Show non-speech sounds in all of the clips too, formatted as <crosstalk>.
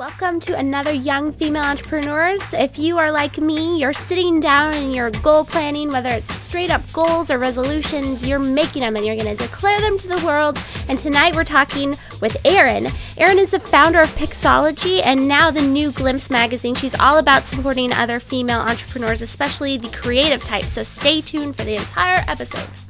Welcome to another Young Female Entrepreneurs. If you are like me, you're sitting down and you're goal planning, whether it's straight up goals or resolutions, you're making them and you're going to declare them to the world. And tonight we're talking with Erin. Erin is the founder of Pixology and now the new Glimpse magazine. She's all about supporting other female entrepreneurs, especially the creative type. So stay tuned for the entire episode.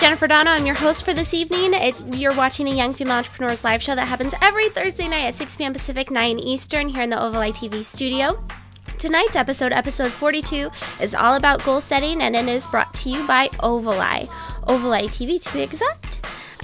Jennifer Dono. I'm your host for this evening. It, you're watching the Young Female Entrepreneurs live show that happens every Thursday night at 6 p.m. Pacific, 9 Eastern, here in the Oval Eye TV studio. Tonight's episode, episode 42, is all about goal setting and it is brought to you by Oval Eye. Oval Eye TV to be exact.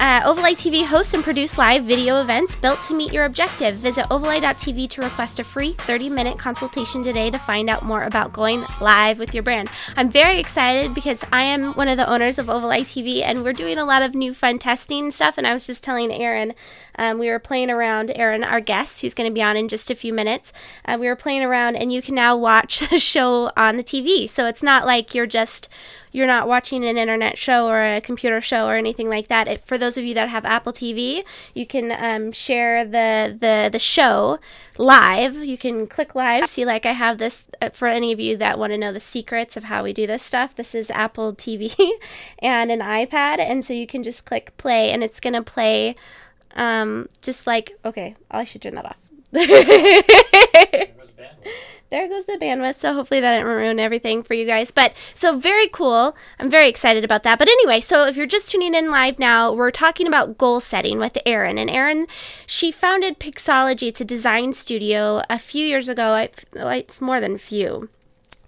Uh, TV hosts and produce live video events built to meet your objective. Visit ovaleye.tv to request a free 30 minute consultation today to find out more about going live with your brand. I'm very excited because I am one of the owners of Ovaleye TV and we're doing a lot of new fun testing stuff. And I was just telling Erin, um, we were playing around, Erin, our guest, who's going to be on in just a few minutes. Uh, we were playing around and you can now watch <laughs> the show on the TV. So it's not like you're just you're not watching an internet show or a computer show or anything like that. It, for those of you that have Apple TV, you can um, share the, the the show live. You can click live. See, like I have this uh, for any of you that want to know the secrets of how we do this stuff. This is Apple TV <laughs> and an iPad, and so you can just click play, and it's gonna play. Um, just like okay, I should turn that off. <laughs> there goes the bandwidth. So hopefully that didn't ruin everything for you guys. But so very cool. I'm very excited about that. But anyway, so if you're just tuning in live now, we're talking about goal setting with Erin. And Erin, she founded Pixology. It's a design studio a few years ago. It's more than a few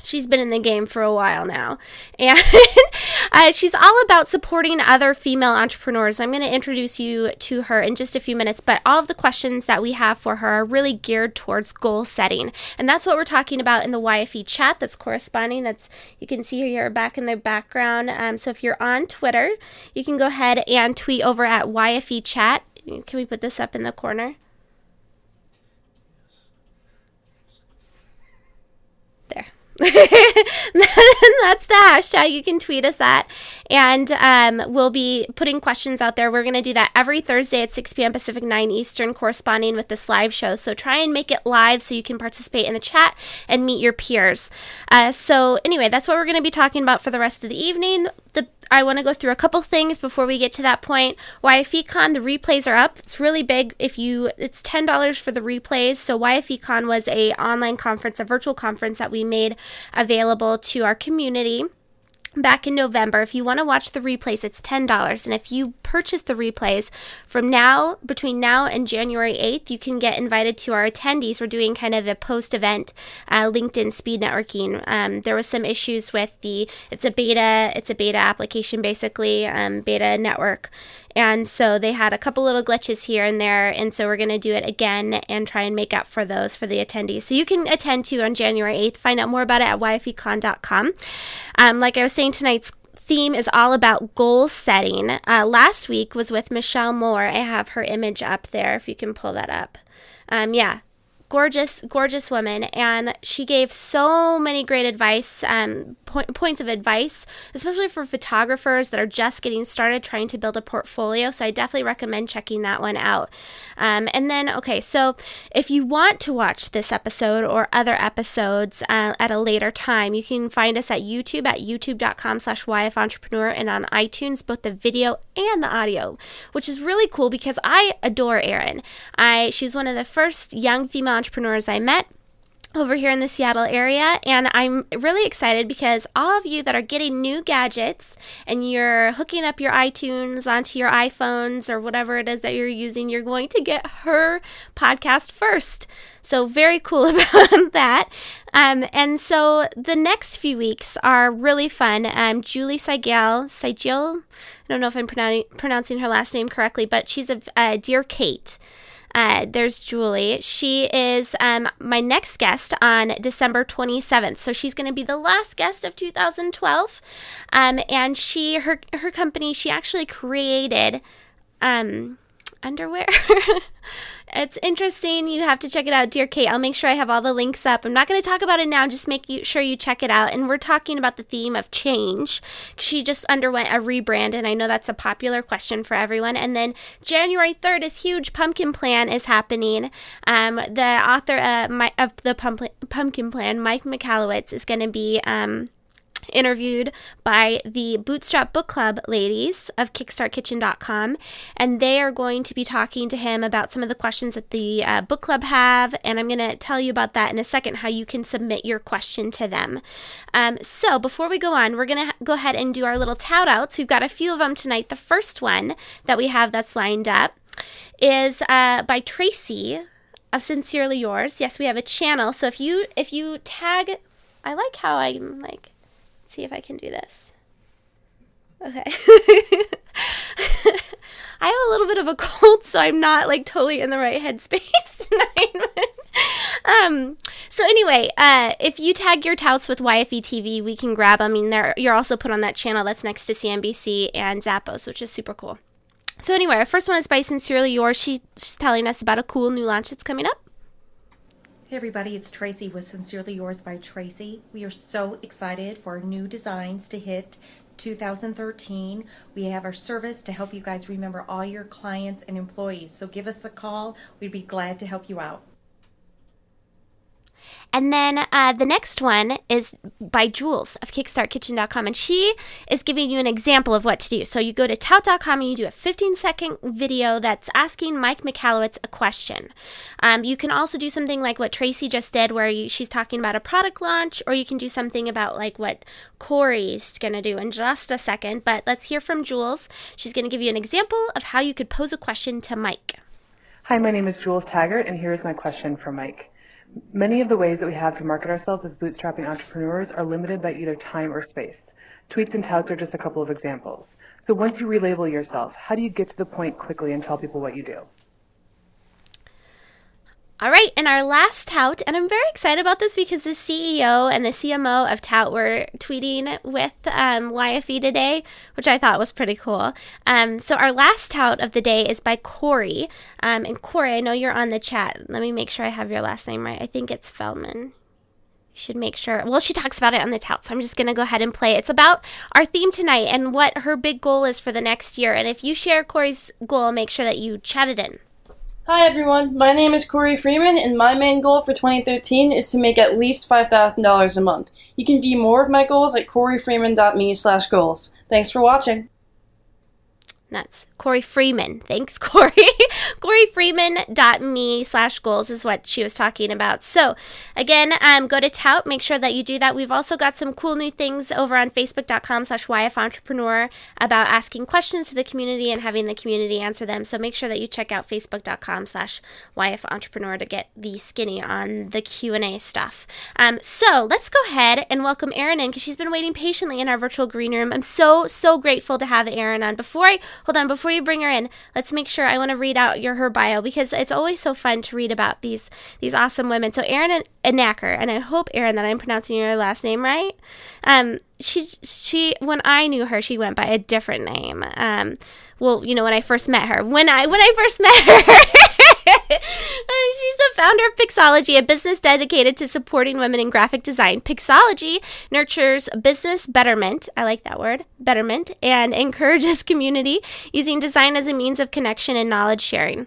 she's been in the game for a while now. And <laughs> uh, she's all about supporting other female entrepreneurs. I'm going to introduce you to her in just a few minutes, but all of the questions that we have for her are really geared towards goal setting. And that's what we're talking about in the YFE chat that's corresponding. That's you can see here back in the background. Um, so if you're on Twitter, you can go ahead and tweet over at YFE chat. Can we put this up in the corner? <laughs> that's the hashtag. You can tweet us at. And um, we'll be putting questions out there. We're going to do that every Thursday at 6 p.m. Pacific, 9 Eastern, corresponding with this live show. So try and make it live so you can participate in the chat and meet your peers. Uh, so, anyway, that's what we're going to be talking about for the rest of the evening. The I want to go through a couple things before we get to that point. YFECon, the replays are up. It's really big. If you, it's ten dollars for the replays. So YFECon was a online conference, a virtual conference that we made available to our community back in November. If you want to watch the replays, it's $10. And if you purchase the replays from now, between now and January 8th, you can get invited to our attendees. We're doing kind of a post event uh, LinkedIn speed networking. Um, there was some issues with the, it's a beta, it's a beta application basically, um, beta network. And so they had a couple little glitches here and there. And so we're going to do it again and try and make up for those for the attendees. So you can attend to on January 8th. Find out more about it at yfecon.com. Um, like I was saying, tonight's theme is all about goal setting. Uh, last week was with Michelle Moore. I have her image up there if you can pull that up. Um, yeah, gorgeous, gorgeous woman, and she gave so many great advice, um, po- points of advice, especially for photographers that are just getting started trying to build a portfolio. So I definitely recommend checking that one out. Um, and then, okay, so if you want to watch this episode or other episodes uh, at a later time, you can find us at YouTube at youtube.com slash yfentrepreneur and on iTunes, both the video and the audio, which is really cool because I adore Erin. I she's one of the first young female entrepreneurs I met. over here in the Seattle area. And I'm really excited because all of you that are getting new gadgets and you're hooking up your iTunes onto your iPhones or whatever it is that you're using, you're going to get her podcast first. So, very cool <laughs> about that. Um, and so, the next few weeks are really fun. Um, Julie Sygiel, Sygiel, I don't know if I'm pronouncing her last name correctly, but she's a, a Dear Kate. Uh, there's Julie. She is um, my next guest on December 27th. So she's going to be the last guest of 2012. Um, and she, her, her company, she actually created um, underwear. <laughs> It's interesting. You have to check it out, dear Kate. I'll make sure I have all the links up. I'm not going to talk about it now. Just make you, sure you check it out. And we're talking about the theme of change. She just underwent a rebrand, and I know that's a popular question for everyone. And then January 3rd is huge. Pumpkin Plan is happening. Um, the author uh, my, of the Pumpkin Plan, Mike Michalowicz, is going to be. Um, interviewed by the Bootstrap Book Club ladies of KickstartKitchen.com, and they are going to be talking to him about some of the questions that the uh, book club have, and I'm going to tell you about that in a second, how you can submit your question to them. Um, so before we go on, we're going to go ahead and do our little tout outs. We've got a few of them tonight. The first one that we have that's lined up is uh, by Tracy of Sincerely Yours. Yes, we have a channel. So if you if you tag I like how I'm like see if I can do this. Okay. <laughs> I have a little bit of a <laughs> cold, so I'm not like totally in the right headspace <laughs> tonight. um. So anyway, uh, if you tag your touts with YFE TV, we can grab them. I mean, they're, you're also put on that channel that's next to CNBC and Zappos, which is super cool. So anyway, our first one is by Sincerely Yours. She's telling us about a cool new launch that's coming up. Hey everybody, it's Tracy with Sincerely Yours by Tracy. We are so excited for our new designs to hit 2013. We have our service to help you guys remember all your clients and employees. So give us a call. We'd be glad to help you out. And then uh, the next one is by Jules of KickstartKitchen.com. And she is giving you an example of what to do. So you go to tout.com and you do a 15 second video that's asking Mike Michalowicz a question. Um, you can also do something like what Tracy just did, where you, she's talking about a product launch, or you can do something about like what Corey's going to do in just a second. But let's hear from Jules. She's going to give you an example of how you could pose a question to Mike. Hi, my name is Jules Taggart, and here's my question for Mike. Many of the ways that we have to market ourselves as bootstrapping entrepreneurs are limited by either time or space. Tweets and touts are just a couple of examples. So once you relabel yourself, how do you get to the point quickly and tell people what you do? All right, and our last tout, and I'm very excited about this because the CEO and the CMO of Tout were tweeting with um, YFE today, which I thought was pretty cool. Um, so our last tout of the day is by Corey, um, and Corey, I know you're on the chat. Let me make sure I have your last name right. I think it's Feldman. You should make sure. Well, she talks about it on the tout, so I'm just going to go ahead and play. It's about our theme tonight and what her big goal is for the next year. And if you share Corey's goal, make sure that you chat it in. Hi everyone, my name is Corey Freeman, and my main goal for 2013 is to make at least $5,000 a month. You can view more of my goals at coreyfreeman.me slash goals. Thanks for watching. Nuts. Corey Freeman. <laughs> Thanks, Corey. <laughs> CoreyFreeman.me slash goals is what she was talking about. So, again, um, go to Tout. Make sure that you do that. We've also got some cool new things over on Facebook.com slash YF Entrepreneur about asking questions to the community and having the community answer them. So, make sure that you check out Facebook.com slash YF Entrepreneur to get the skinny on the Q&A stuff. Um, so, let's go ahead and welcome Erin in because she's been waiting patiently in our virtual green room. I'm so, so grateful to have Erin on. Before I hold on, before you bring her in, let's make sure I want to read out your her bio because it's always so fun to read about these these awesome women. So Erin Anacker, and I hope Erin that I'm pronouncing your last name right. Um, she she when I knew her, she went by a different name. Um, well, you know when I first met her, when I when I first <laughs> met her. <laughs> She's the founder of Pixology, a business dedicated to supporting women in graphic design. Pixology nurtures business betterment, I like that word, betterment, and encourages <laughs> community using design as a means of connection and knowledge sharing.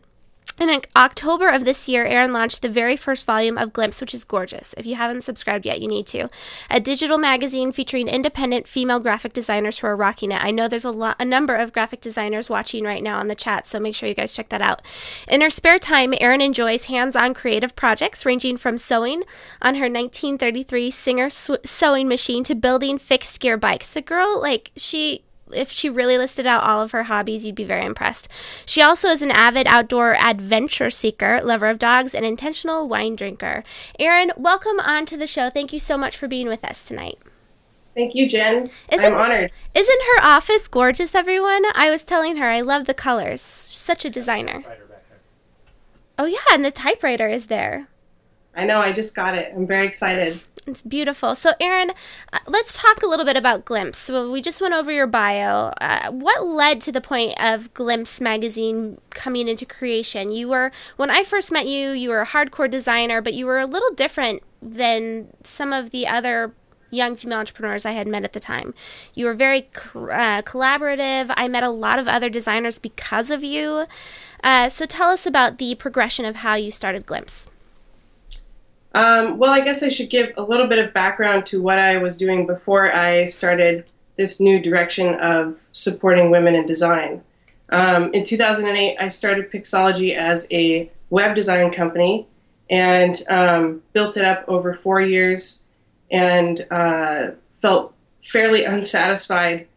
In October of this year, Erin launched the very first volume of Glimpse, which is gorgeous. If you haven't subscribed yet, you need to. A digital magazine featuring independent female graphic designers who are rocking it. I know there's a lot, a number of graphic designers watching right now on the chat, so make sure you guys check that out. In her spare time, Erin enjoys hands-on creative projects ranging from sewing on her 1933 Singer sw- sewing machine to building fixed gear bikes. The girl, like, she if she really listed out all of her hobbies, you'd be very impressed. She also is an avid outdoor adventure seeker, lover of dogs, and intentional wine drinker. Erin, welcome on to the show. Thank you so much for being with us tonight. Thank you, Jen. Isn't, I'm honored. Isn't her office gorgeous, everyone? I was telling her I love the colors. She's such a designer. Oh, yeah, and the typewriter is there. I know, I just got it. I'm very excited. It's beautiful. So, Erin, uh, let's talk a little bit about Glimpse. We just went over your bio. Uh, what led to the point of Glimpse magazine coming into creation? You were, when I first met you, you were a hardcore designer, but you were a little different than some of the other young female entrepreneurs I had met at the time. You were very uh, collaborative. I met a lot of other designers because of you. Uh, so, tell us about the progression of how you started Glimpse. Um, well, I guess I should give a little bit of background to what I was doing before I started this new direction of supporting women in design. Um, in 2008, I started Pixology as a web design company and um, built it up over four years and uh, felt fairly <laughs> unsatisfied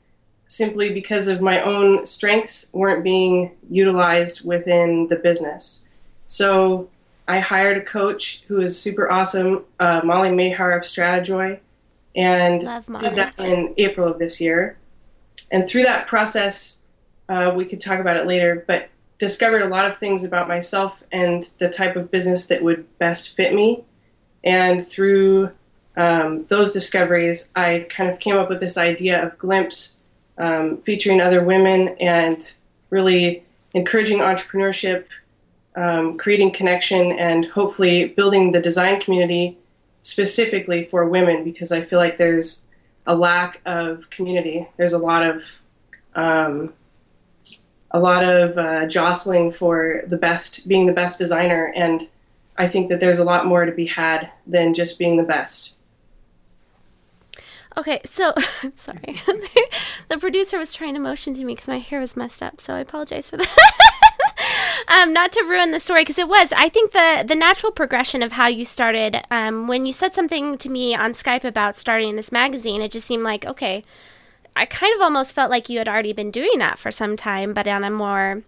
simply because of my own strengths weren't being utilized within the business. So I hired a coach who is super awesome, uh, Molly Mahar of Stratejoy, and did that in April of this year. And through that process, uh, we could talk about it later, but discovered a lot of things about myself and the type of business that would best fit me. And through um, those discoveries, I kind of came up with this idea of Glimpse um, featuring other women and really encouraging entrepreneurship um, creating connection and hopefully building the design community specifically for women because I feel like there's a lack of community. There's a lot of um, a lot of uh, jostling for the best, being the best designer, and I think that there's a lot more to be had than just being the best. Okay, so I'm <laughs> sorry. <laughs> the producer was trying to motion to me because my hair was messed up, so I apologize for that. <laughs> um, not to ruin the story because it was. I think the the natural progression of how you started. Um, when you said something to me on Skype about starting this magazine, it just seemed like okay. I kind of almost felt like you had already been doing that for some time, but on a more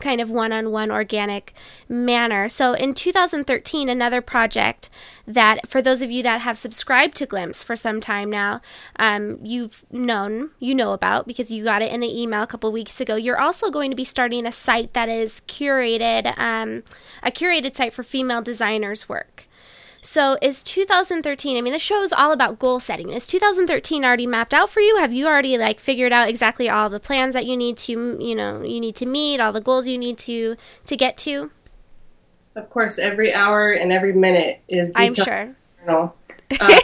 kind of one on one organic manner. So in 2013, another project that, for those of you that have subscribed to Glimpse for some time now, um, you've known, you know about because you got it in the email a couple weeks ago. You're also going to be starting a site that is curated, um, a curated site for female designers' work. So is 2013, I mean, the show is all about goal setting. Is 2013 already mapped out for you? Have you already like figured out exactly all the plans that you need to, you know, you need to meet, all the goals you need to to get to? Of course, every hour and every minute is I'm sure. <laughs> Uh,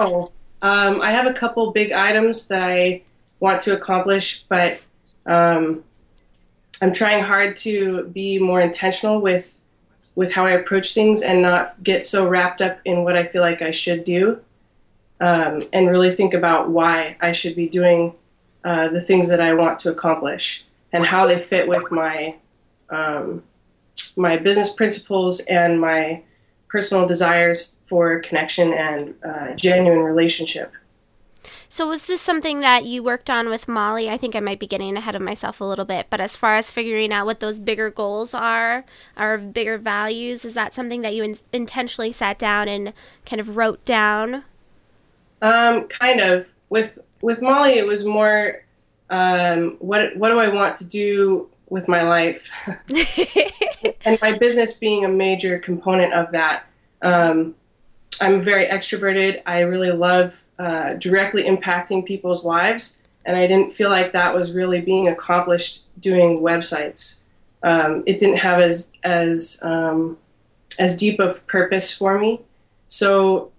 oh, um, I have a couple big items that I want to accomplish, but um, I'm trying hard to be more intentional with with how I approach things and not get so wrapped up in what I feel like I should do, um, and really think about why I should be doing uh, the things that I want to accomplish and how they fit with my um, my business principles and my personal desires for connection and uh, genuine relationship. So was this something that you worked on with Molly? I think I might be getting ahead of myself a little bit, but as far as figuring out what those bigger goals are, or bigger values, is that something that you in- intentionally sat down and kind of wrote down? Um, kind of. With with Molly, it was more um, what what do I want to do with my life, <laughs> and my business being a major component of that. Um, I'm very extroverted. I really love uh, directly impacting people's lives, and I didn't feel like that was really being accomplished doing websites. Um, it didn't have as as um, as deep of purpose for me. So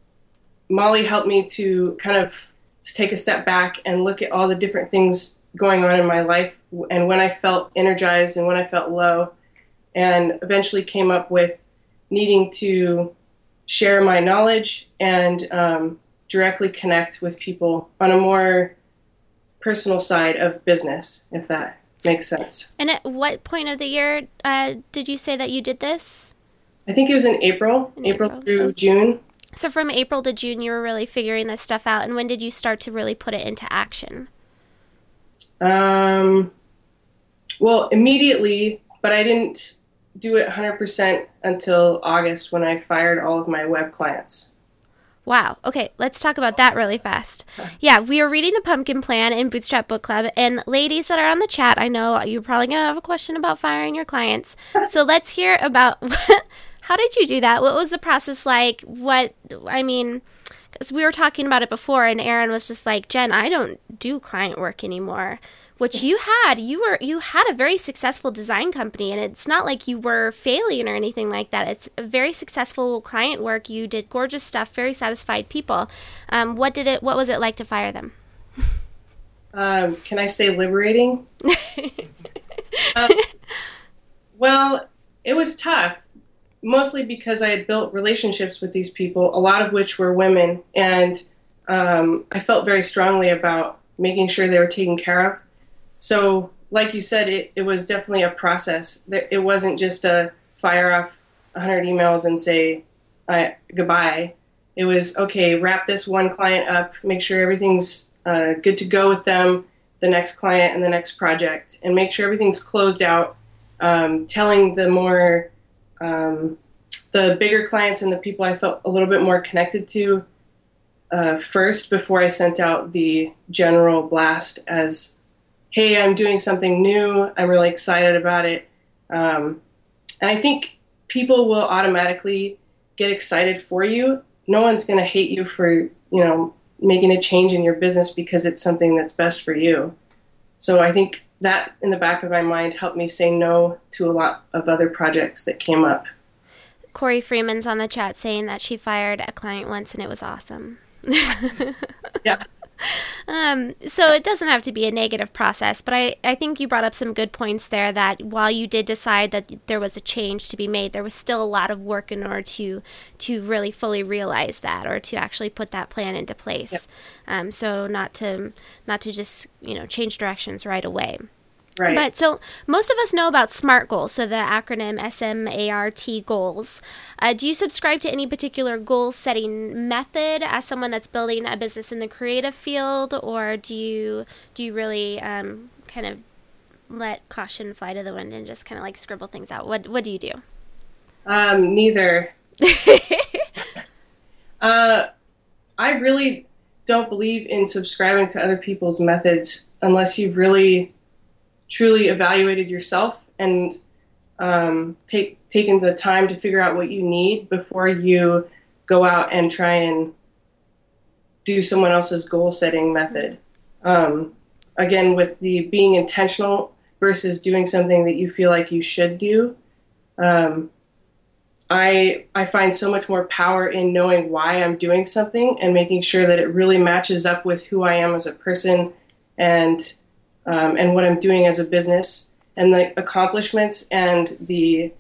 Molly helped me to kind of take a step back and look at all the different things going on in my life, and when I felt energized and when I felt low, and eventually came up with needing to share my knowledge and um, directly connect with people on a more personal side of business, if that makes sense. And at what point of the year uh, did you say that you did this? I think it was in April, In April, April. through June. So from April to June, you were really figuring this stuff out. And when did you start to really put it into action? Um, well, immediately, but I didn't do it 100% until August when I fired all of my web clients. Wow. Okay, let's talk about that really fast. Yeah, we were reading the Pumpkin Plan in Bootstrap Book Club, and ladies that are on the chat, I know you're probably gonna have a question about firing your clients. <laughs> So let's hear about <laughs> how did you do that? What was the process like? What I mean, because we were talking about it before, and Erin was just like, Jen, I don't do client work anymore. Which you had, you were you had a very successful design company, and it's not like you were failing or anything like that. It's a very successful client work. You did gorgeous stuff, very satisfied people. Um, what did it? What was it like to fire them? Um, can I say liberating? <laughs> Um, well, it was tough, mostly because I had built relationships with these people, a lot of which were women, and um, I felt very strongly about making sure they were taken care of. So, like you said, it, it was definitely a process. It wasn't just a fire off 100 emails and say uh, goodbye. It was okay, wrap this one client up, make sure everything's uh, good to go with them, the next client and the next project, and make sure everything's closed out. Um, telling the more, um, the bigger clients and the people I felt a little bit more connected to uh, first before I sent out the general blast as, hey, I'm doing something new. I'm really excited about it. Um, and I think people will automatically get excited for you. No one's going to hate you for, you know, making a change in your business because it's something that's best for you. So I think that in the back of my mind helped me say no to a lot of other projects that came up. Corey Freeman's on the chat saying that she fired a client once and it was awesome. <laughs> Yeah. Um, so it doesn't have to be a negative process, but I, I think you brought up some good points there that while you did decide that there was a change to be made, there was still a lot of work in order to to really fully realize that or to actually put that plan into place. Yep. Um, so not to not to just you know change directions right away. Right. But so most of us know about SMART goals, so the acronym SMART goals. Uh, do you subscribe to any particular goal setting method as someone that's building a business in the creative field, or do you do you really um, kind of let caution fly to the wind and just kind of like scribble things out? What what do you do? Um, neither. <laughs> uh, I really don't believe in subscribing to other people's methods unless you've really, truly evaluated yourself and um, take taken the time to figure out what you need before you go out and try and do someone else's goal setting method. Um, again, with the being intentional versus doing something that you feel like you should do. Um, I I find so much more power in knowing why I'm doing something and making sure that it really matches up with who I am as a person and um, and what I'm doing as a business and the accomplishments and the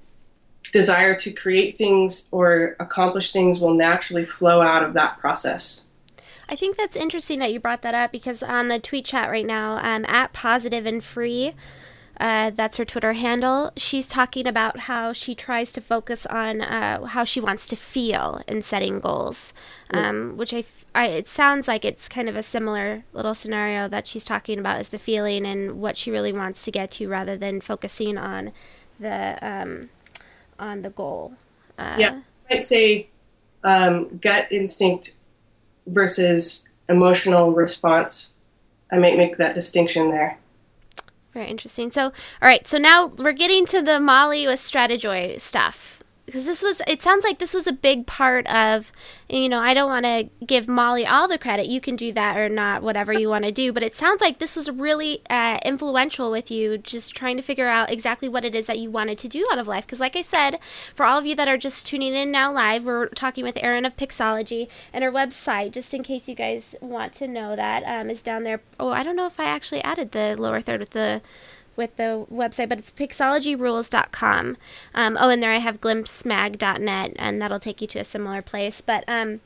desire to create things or accomplish things will naturally flow out of that process. I think that's interesting that you brought that up because on the tweet chat right now, um, at positive and free, uh, that's her Twitter handle. She's talking about how she tries to focus on uh, how she wants to feel in setting goals, um, which I—it sounds like it's kind of a similar little scenario that she's talking about is the feeling and what she really wants to get to rather than focusing on the um, on the goal. Uh, Yeah, I might say um, gut instinct versus emotional response. I might make that distinction there. Very interesting. So, all right. So now we're getting to the Molly with Stratejoy stuff because this was. It sounds like this was a big part of. You know, I don't want to give Molly all the credit. You can do that or not, whatever you want to do. But it sounds like this was really uh, influential with you, just trying to figure out exactly what it is that you wanted to do out of life. Because, like I said, for all of you that are just tuning in now live, we're talking with Erin of Pixology, and her website, just in case you guys want to know that, um, is down there. Oh, I don't know if I actually added the lower third with the with the website, but it's pixologyrules.com. Um, oh, and there I have glimpsemag.net, and that'll take you to a similar place. But um,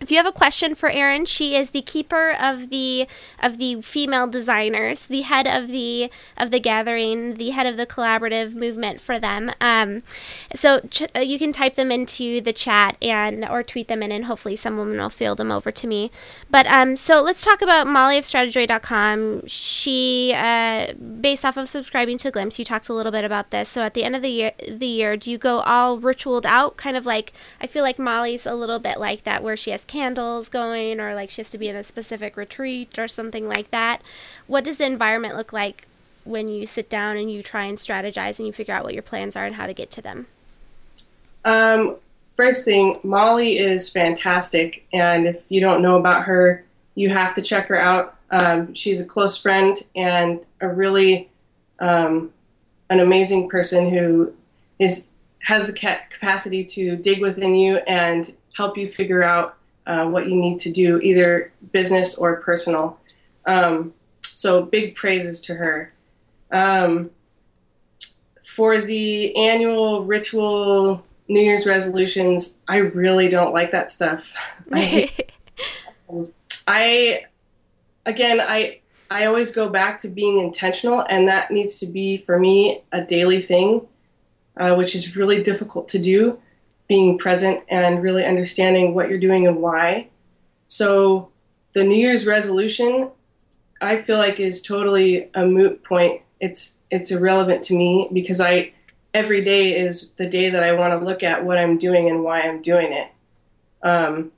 if you have a question for Erin, she is the keeper of the of the female designers, the head of the of the gathering, the head of the collaborative movement for them. Um, so ch- uh, you can type them into the chat and or tweet them in, and hopefully someone will field them over to me. But um, so let's talk about Molly of Stratejoy.com. She, uh, based off of subscribing to Glimpse, you talked a little bit about this. So at the end of the year, the year, do you go all ritualed out, kind of like I feel like Molly's a little bit like that, where she has candles going or like she has to be in a specific retreat or something like that. What does the environment look like when you sit down and you try and strategize and you figure out what your plans are and how to get to them? Um, first thing, Molly is fantastic, and if you don't know about her, you have to check her out. Um, she's a close friend and a really um, an amazing person who is has the capacity to dig within you and help you figure out uh, what you need to do, either business or personal. Um, so big praises to her. Um, for the annual ritual New Year's resolutions, I really don't like that stuff. <laughs> I, I, again, I I always go back to being intentional, and that needs to be for me a daily thing, uh, which is really difficult to do being present and really understanding what you're doing and why. So the New Year's resolution, I feel like is totally a moot point. It's it's irrelevant to me because I every day is the day that I want to look at what I'm doing and why I'm doing it. Um,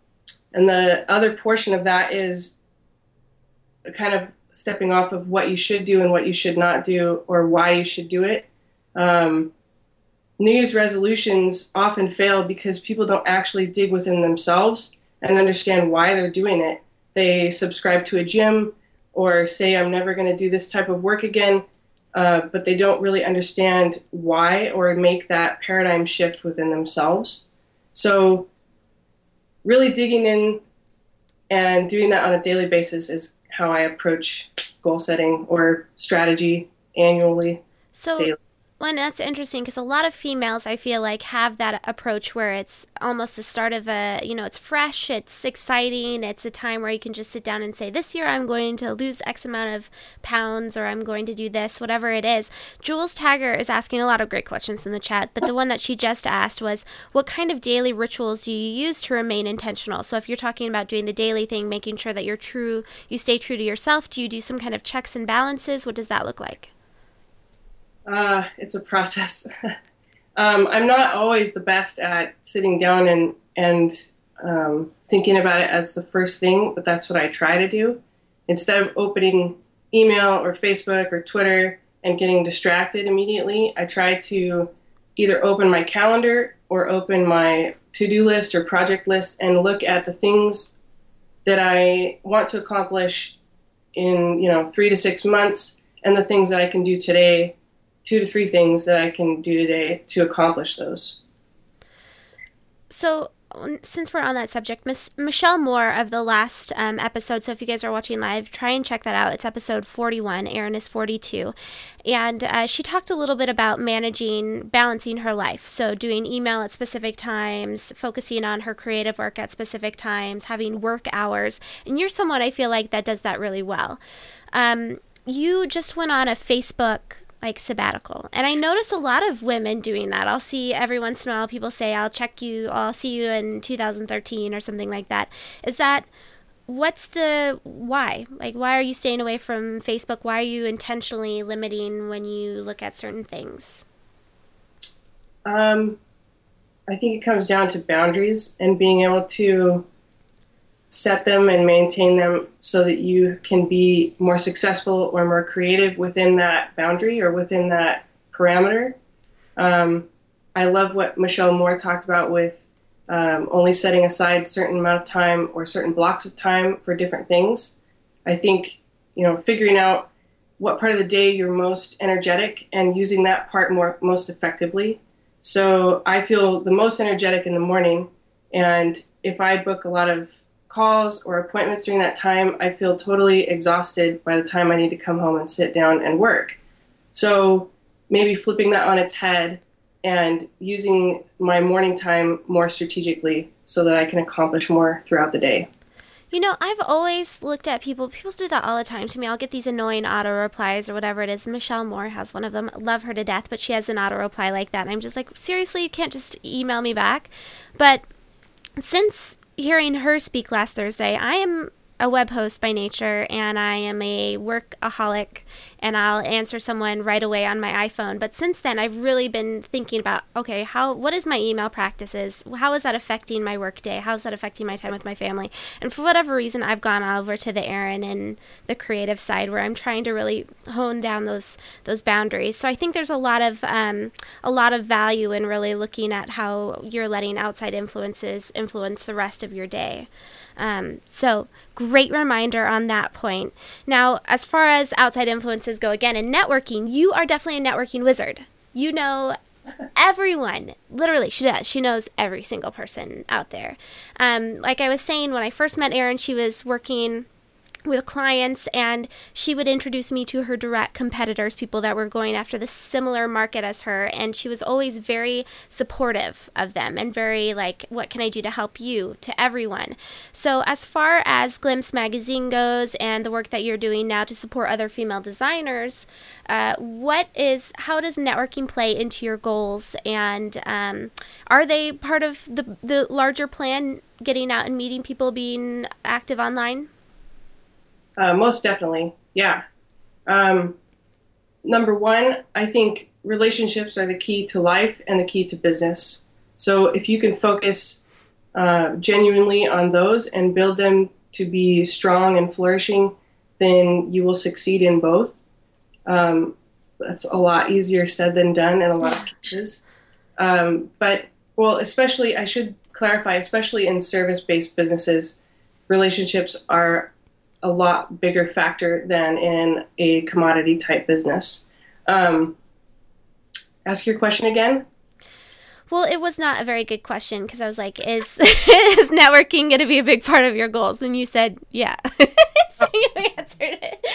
and the other portion of that is kind of stepping off of what you should do and what you should not do or why you should do it. Um, New Year's resolutions often fail because people don't actually dig within themselves and understand why they're doing it. They subscribe to a gym or say, I'm never going to do this type of work again, uh, but they don't really understand why or make that paradigm shift within themselves. So, really digging in and doing that on a daily basis is how I approach goal setting or strategy annually. So, daily. Well, that's interesting because a lot of females, I feel like, have that approach where it's almost the start of a, you know, it's fresh, it's exciting, it's a time where you can just sit down and say, this year I'm going to lose X amount of pounds or I'm going to do this, whatever it is. Jules Taggart is asking a lot of great questions in the chat, but the one that she just asked was, what kind of daily rituals do you use to remain intentional? So if you're talking about doing the daily thing, making sure that you're true, you stay true to yourself, do you do some kind of checks and balances? What does that look like? Uh, it's a process. <laughs> um, I'm not always the best at sitting down and and um, thinking about it as the first thing, but that's what I try to do. Instead of opening email or Facebook or Twitter and getting distracted immediately, I try to either open my calendar or open my to-do list or project list and look at the things that I want to accomplish in you know three to six months and the things that I can do today two to three things that I can do today to accomplish those. So, since we're on that subject, Miss Michelle Moore of the last um, episode. So if you guys are watching live, try and check that out. It's episode 41. Erin is 42, and uh, she talked a little bit about managing, balancing her life. So doing email at specific times, focusing on her creative work at specific times, having work hours. And you're someone I feel like that does that really well. Um, you just went on a Facebook like sabbatical. And I notice a lot of women doing that. I'll see every once in a while people say, I'll check you, I'll see you in 2013 or something like that. Is that what's the why? Like, why are you staying away from Facebook? Why are you intentionally limiting when you look at certain things? Um, I think it comes down to boundaries and being able to set them and maintain them so that you can be more successful or more creative within that boundary or within that parameter. Um, I love what Michelle Moore talked about with um, only setting aside certain amount of time or certain blocks of time for different things. I think you know figuring out what part of the day you're most energetic and using that part more most effectively. So I feel the most energetic in the morning, and if I book a lot of calls or appointments during that time, I feel totally exhausted by the time I need to come home and sit down and work. So maybe flipping that on its head and using my morning time more strategically so that I can accomplish more throughout the day. You know, I've always looked at people, people do that all the time to me. I'll get these annoying auto replies or whatever it is. Michelle Moore has one of them. Love her to death, but she has an auto reply like that. And I'm just like, seriously, you can't just email me back. But since hearing her speak last Thursday, I am a web host by nature and I am a workaholic and I'll answer someone right away on my iPhone. But since then, I've really been thinking about okay, how what is my email practices? How is that affecting my workday? How is that affecting my time with my family? And for whatever reason, I've gone over to the Erin and the creative side where I'm trying to really hone down those those boundaries. So I think there's a lot of um, a lot of value in really looking at how you're letting outside influences influence the rest of your day. Um, so, great reminder on that point. Now, as far as outside influences go, again, in networking, you are definitely a networking wizard. You know everyone literally she does she knows every single person out there um, like i was saying when i first met erin she was working with clients and she would introduce me to her direct competitors people that were going after the similar market as her and she was always very supportive of them and very like what can i do to help you? to everyone. So as far as glimpse magazine goes and the work that you're doing now to support other female designers uh, what is how does networking play into your goals? And um, are they part of the, the larger plan getting out and meeting people being active online uh, most definitely, yeah. Um, number one, I think relationships are the key to life and the key to business. So if you can focus uh, genuinely on those and build them to be strong and flourishing, then you will succeed in both. Um, that's a lot easier said than done in a lot of cases. Um, but, well, especially, I should clarify, especially in service based businesses, relationships are a lot bigger factor than in a commodity type business. Um, ask your question again. Well, it was not a very good question because I was like, "Is <laughs> is networking going to be a big part of your goals?" And you said, "Yeah." <laughs> so you <laughs> answered it.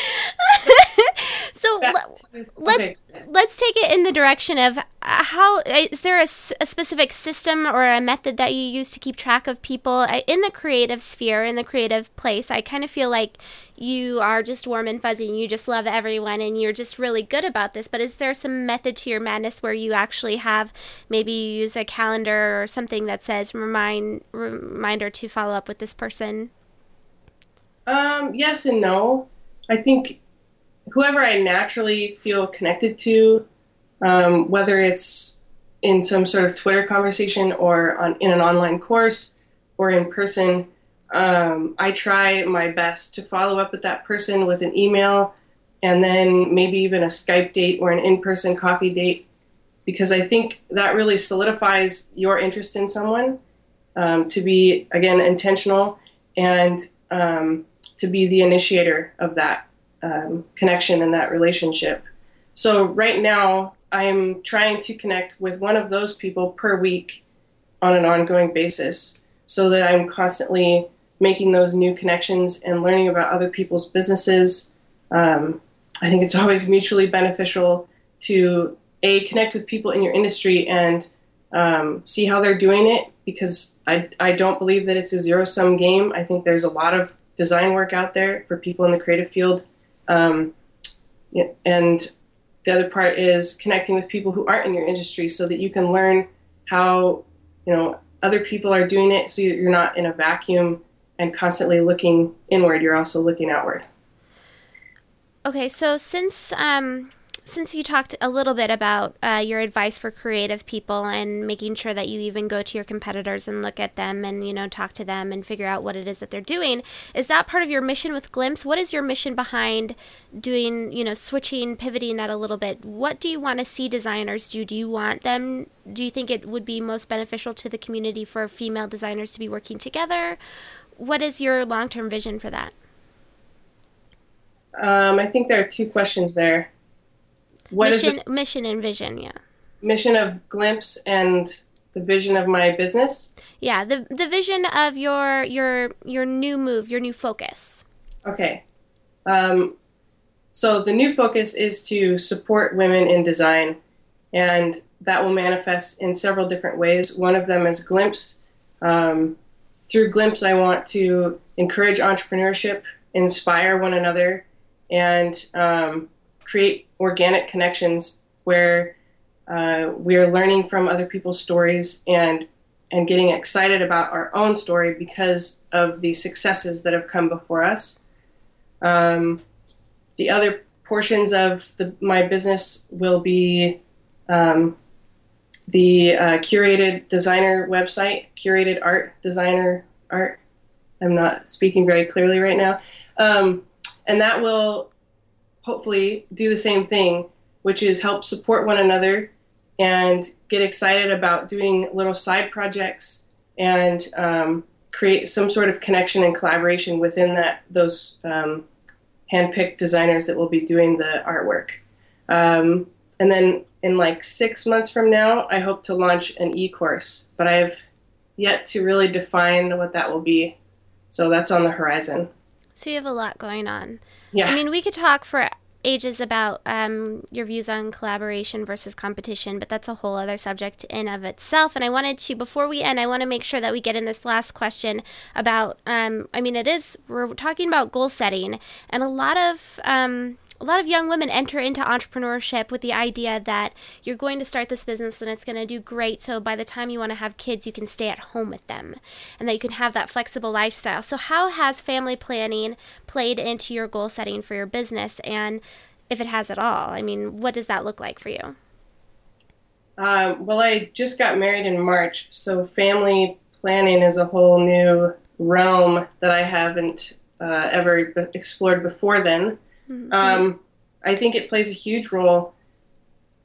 so let's okay. let's take it in the direction of uh, how is there a, a, specific system or a method that you use to keep track of people in the creative sphere in the creative place i kind of feel like you are just warm and fuzzy and you just love everyone and you're just really good about this but is there some method to your madness where you actually have maybe you use a calendar or something that says remind reminder to follow up with this person? Um, yes and no. I think whoever I naturally feel connected to, um, whether it's in some sort of Twitter conversation or on, in an online course or in person, um, I try my best to follow up with that person with an email and then maybe even a Skype date or an in person coffee date because I think that really solidifies your interest in someone um, to be, again, intentional and um, to be the initiator of that um, connection and that relationship. So right now, I'm trying to connect with one of those people per week on an ongoing basis so that I'm constantly making those new connections and learning about other people's businesses. Um, I think it's <laughs> always mutually beneficial to a connect with people in your industry and um, see how they're doing it because I, I don't believe that it's a zero sum game. I think there's a lot of design work out there for people in the creative field um, and the other part is connecting with people who aren't in your industry so that you can learn how you know other people are doing it so you're not in a vacuum and constantly looking inward you're also looking outward. Okay so since um, since you talked a little bit about uh, your advice for creative people and making sure that you even go to your competitors and look at them and you know talk to them and figure out what it is that they're doing is that part of your mission with glimpse? What is your mission behind doing you know switching pivoting that a little bit? What do you want to see designers do? Do you want them do you think it would be most beneficial to the community for female designers to be working together what is your long-term vision for that um, i think there are two questions there what mission, the mission and vision? Yeah. Mission of Glimpse and the vision of my business. Yeah, the the vision of your your your new move, your new focus. Okay. Um, so the new focus is to support women in design, and that will manifest in several different ways. One of them is Glimpse. Um, through Glimpse, I want to encourage entrepreneurship, inspire one another, and um, create organic connections where uh, we are learning from other people's stories and and getting excited about our own story because of the successes that have come before us. Um, the other portions of the, my business will be um, the uh, curated designer website, curated art designer art. I'm not speaking very clearly right now. Um, and that will hopefully do the same thing, which is help support one another and get excited about doing little side projects and um, create some sort of connection and collaboration within that those um, handpicked designers that will be doing the artwork. Um, and then in like six months from now, I hope to launch an e-course, but I have yet to really define what that will be. So that's on the horizon. So you have a lot going on. Yeah. I mean, we could talk for ages about um, your views on collaboration versus competition, but that's a whole other subject in of itself. And I wanted to, before we end, I want to make sure that we get in this last question about. Um, I mean, it is we're talking about goal setting, and a lot of um, a lot of young women enter into entrepreneurship with the idea that you're going to start this business and it's going to do great. So by the time you want to have kids, you can stay at home with them and that you can have that flexible lifestyle. So, how has family planning played into your goal setting for your business? And if it has at all, I mean, what does that look like for you? Um, well, I just got married in March, so family planning is a whole new realm that I haven't uh, ever explored before then. Mm-hmm. Um, I think it plays a huge role.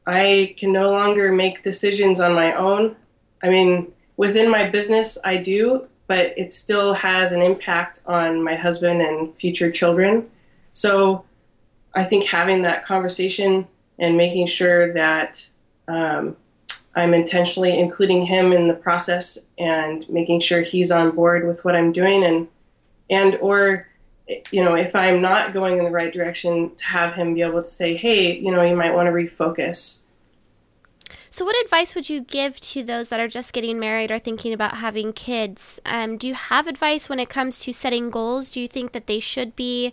I can no longer make decisions on my own. I mean, within my business, I do, but it still has an impact on my husband and future children. So I think having that conversation and making sure that um, I'm intentionally including him in the process and making sure he's on board with what I'm doing and and or you know, if I'm not going in the right direction, to have him be able to say, hey, you know, you might want to refocus. So, what advice would you give to those that are just getting married or thinking about having kids? Um, do you have advice when it comes to setting goals? Do you think that they should be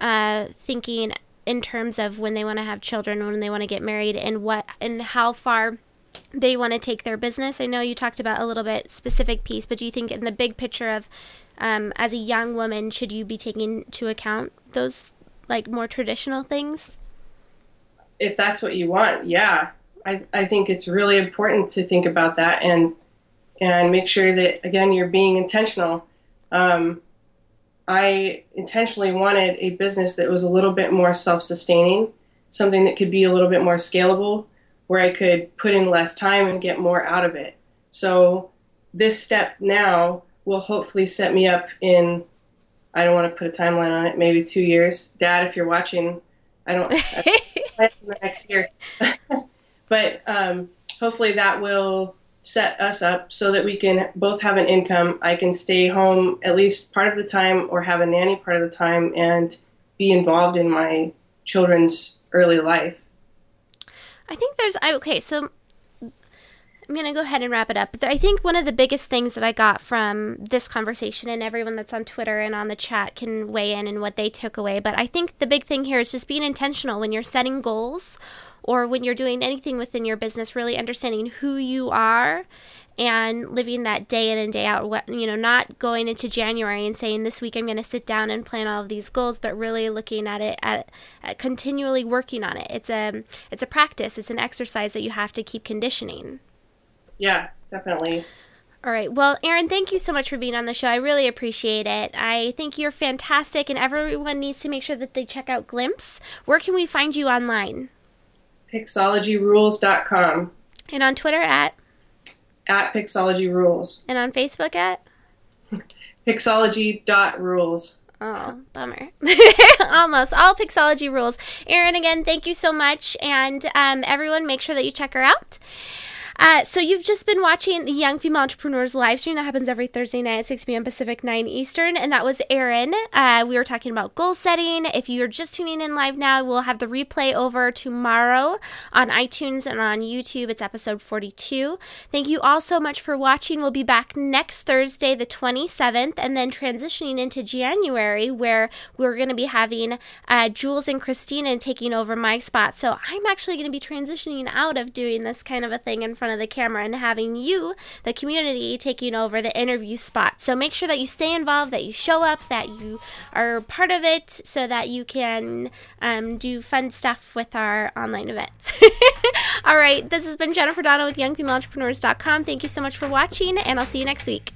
uh, thinking in terms of when they want to have children, when they want to get married, and what and how far they want to take their business? I know you talked about a little bit specific piece, but do you think in the big picture of um, as a young woman, should you be taking into account those like more traditional things? If that's what you want, yeah. I, I think it's really important to think about that and and make sure that again you're being intentional. Um, I intentionally wanted a business that was a little bit more self-sustaining, something that could be a little bit more scalable, where I could put in less time and get more out of it. So this step now will hopefully set me up in I don't want to put a timeline on it, maybe two years. Dad, if you're watching, I don't I, <laughs> next year. <laughs> but um, hopefully that will set us up so that we can both have an income. I can stay home at least part of the time or have a nanny part of the time and be involved in my children's early life. I think there's okay, so I'm going to go ahead and wrap it up. But I think one of the biggest things that I got from this conversation, and everyone that's on Twitter and on the chat can weigh in and what they took away. But I think the big thing here is just being intentional when you're setting goals or when you're doing anything within your business, really understanding who you are and living that day in and day out. You know, not going into January and saying this week I'm going to sit down and plan all of these goals, but really looking at it at, at continually working on it. It's a it's a practice. It's an exercise that you have to keep conditioning. Yeah, definitely. All right. Well, Erin, thank you so much for being on the show. I really appreciate it. I think you're fantastic, and everyone needs to make sure that they check out Glimpse. Where can we find you online? Pixologyrules.com. And on Twitter at? At Pixologyrules. And on Facebook at? <laughs> Pixology.rules. Oh, bummer. <laughs> Almost. All Pixology rules. Erin, again, thank you so much. And um, everyone, make sure that you check her out. Uh, so you've just been watching the Young Female Entrepreneurs live stream that happens every Thursday night at 6 p.m. Pacific, 9 Eastern, and that was Erin. Uh, we were talking about goal setting. If you're just tuning in live now, we'll have the replay over tomorrow on iTunes and on YouTube. It's episode 42. Thank you all so much for watching. We'll be back next Thursday, the 27th, and then transitioning into January, where we're going to be having uh, Jules and Christina taking over my spot. So I'm actually going to be transitioning out of doing this kind of a thing in front of the camera and having you, the community, taking over the interview spot. So make sure that you stay involved, that you show up, that you are part of it, so that you can um, do fun stuff with our online events. <laughs> All right, this has been Jennifer Donna with YoungFemaleEntrepreneurs.com. Thank you so much for watching, and I'll see you next week.